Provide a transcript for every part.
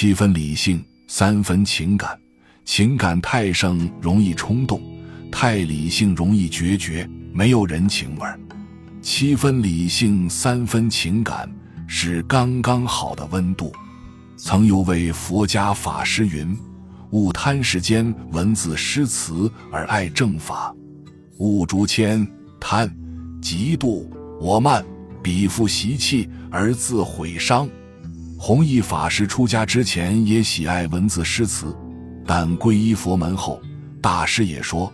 七分理性，三分情感。情感太盛容易冲动，太理性容易决绝，没有人情味儿。七分理性，三分情感，是刚刚好的温度。曾有位佛家法师云：“勿贪世间文字诗词，而爱正法。勿逐谦贪嫉妒我慢，彼复习气而自毁伤。”弘一法师出家之前也喜爱文字诗词。但皈依佛门后，大师也说，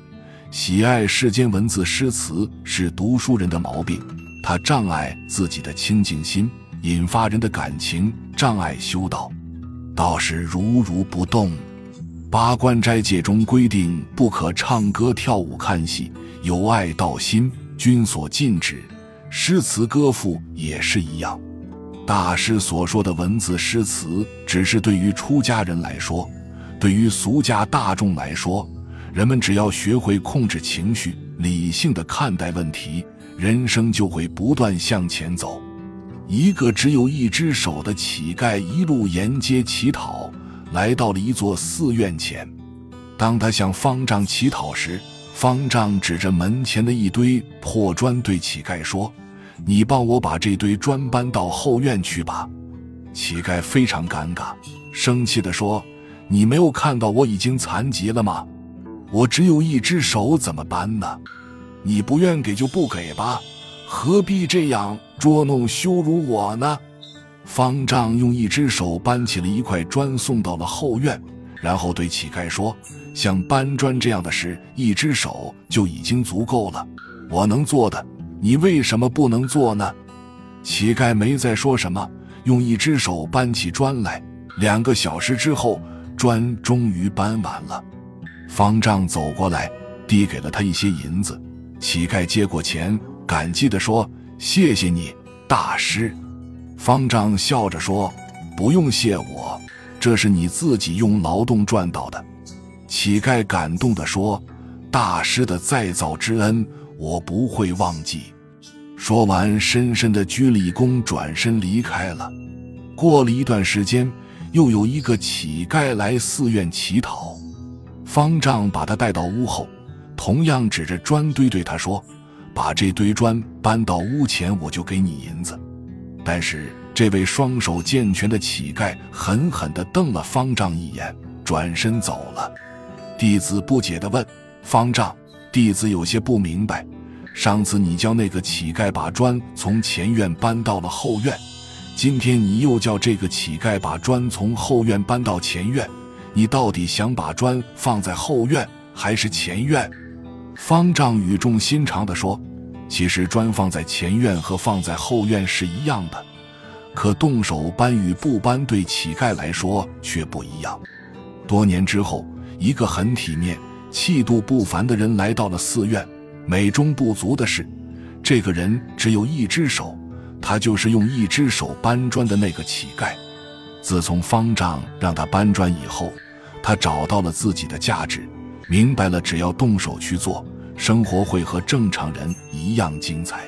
喜爱世间文字诗词是读书人的毛病，它障碍自己的清净心，引发人的感情，障碍修道。道士如如不动。八关斋戒中规定不可唱歌、跳舞、看戏，由爱道心，均所禁止。诗词歌赋也是一样。大师所说的文字诗词，只是对于出家人来说。对于俗家大众来说，人们只要学会控制情绪，理性的看待问题，人生就会不断向前走。一个只有一只手的乞丐一路沿街乞讨，来到了一座寺院前。当他向方丈乞讨时，方丈指着门前的一堆破砖对乞丐说：“你帮我把这堆砖搬到后院去吧。”乞丐非常尴尬，生气地说。你没有看到我已经残疾了吗？我只有一只手，怎么搬呢？你不愿给就不给吧，何必这样捉弄羞辱我呢？方丈用一只手搬起了一块砖，送到了后院，然后对乞丐说：“像搬砖这样的事，一只手就已经足够了。我能做的，你为什么不能做呢？”乞丐没再说什么，用一只手搬起砖来。两个小时之后。砖终于搬完了，方丈走过来，递给了他一些银子。乞丐接过钱，感激地说：“谢谢你，大师。”方丈笑着说：“不用谢我，这是你自己用劳动赚到的。”乞丐感动地说：“大师的再造之恩，我不会忘记。”说完，深深的鞠了一躬，转身离开了。过了一段时间。又有一个乞丐来寺院乞讨，方丈把他带到屋后，同样指着砖堆对他说：“把这堆砖搬到屋前，我就给你银子。”但是这位双手健全的乞丐狠狠地瞪了方丈一眼，转身走了。弟子不解地问方丈：“弟子有些不明白，上次你叫那个乞丐把砖从前院搬到了后院。”今天你又叫这个乞丐把砖从后院搬到前院，你到底想把砖放在后院还是前院？方丈语重心长地说：“其实砖放在前院和放在后院是一样的，可动手搬与不搬对乞丐来说却不一样。”多年之后，一个很体面、气度不凡的人来到了寺院。美中不足的是，这个人只有一只手。他就是用一只手搬砖的那个乞丐。自从方丈让他搬砖以后，他找到了自己的价值，明白了只要动手去做，生活会和正常人一样精彩。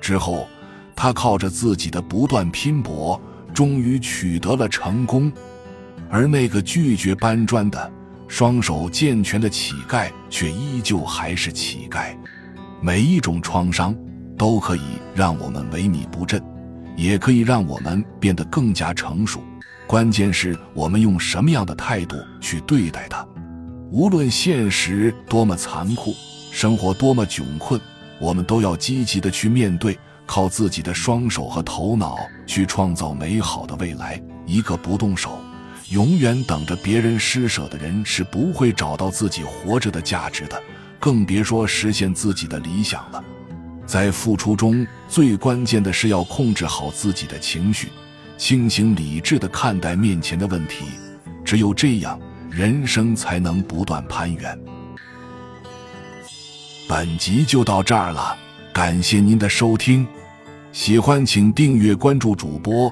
之后，他靠着自己的不断拼搏，终于取得了成功。而那个拒绝搬砖的、双手健全的乞丐，却依旧还是乞丐。每一种创伤。都可以让我们萎靡不振，也可以让我们变得更加成熟。关键是我们用什么样的态度去对待它。无论现实多么残酷，生活多么窘困，我们都要积极的去面对，靠自己的双手和头脑去创造美好的未来。一个不动手，永远等着别人施舍的人，是不会找到自己活着的价值的，更别说实现自己的理想了。在付出中最关键的是要控制好自己的情绪，清醒理智的看待面前的问题，只有这样，人生才能不断攀援。本集就到这儿了，感谢您的收听，喜欢请订阅关注主播，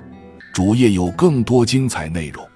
主页有更多精彩内容。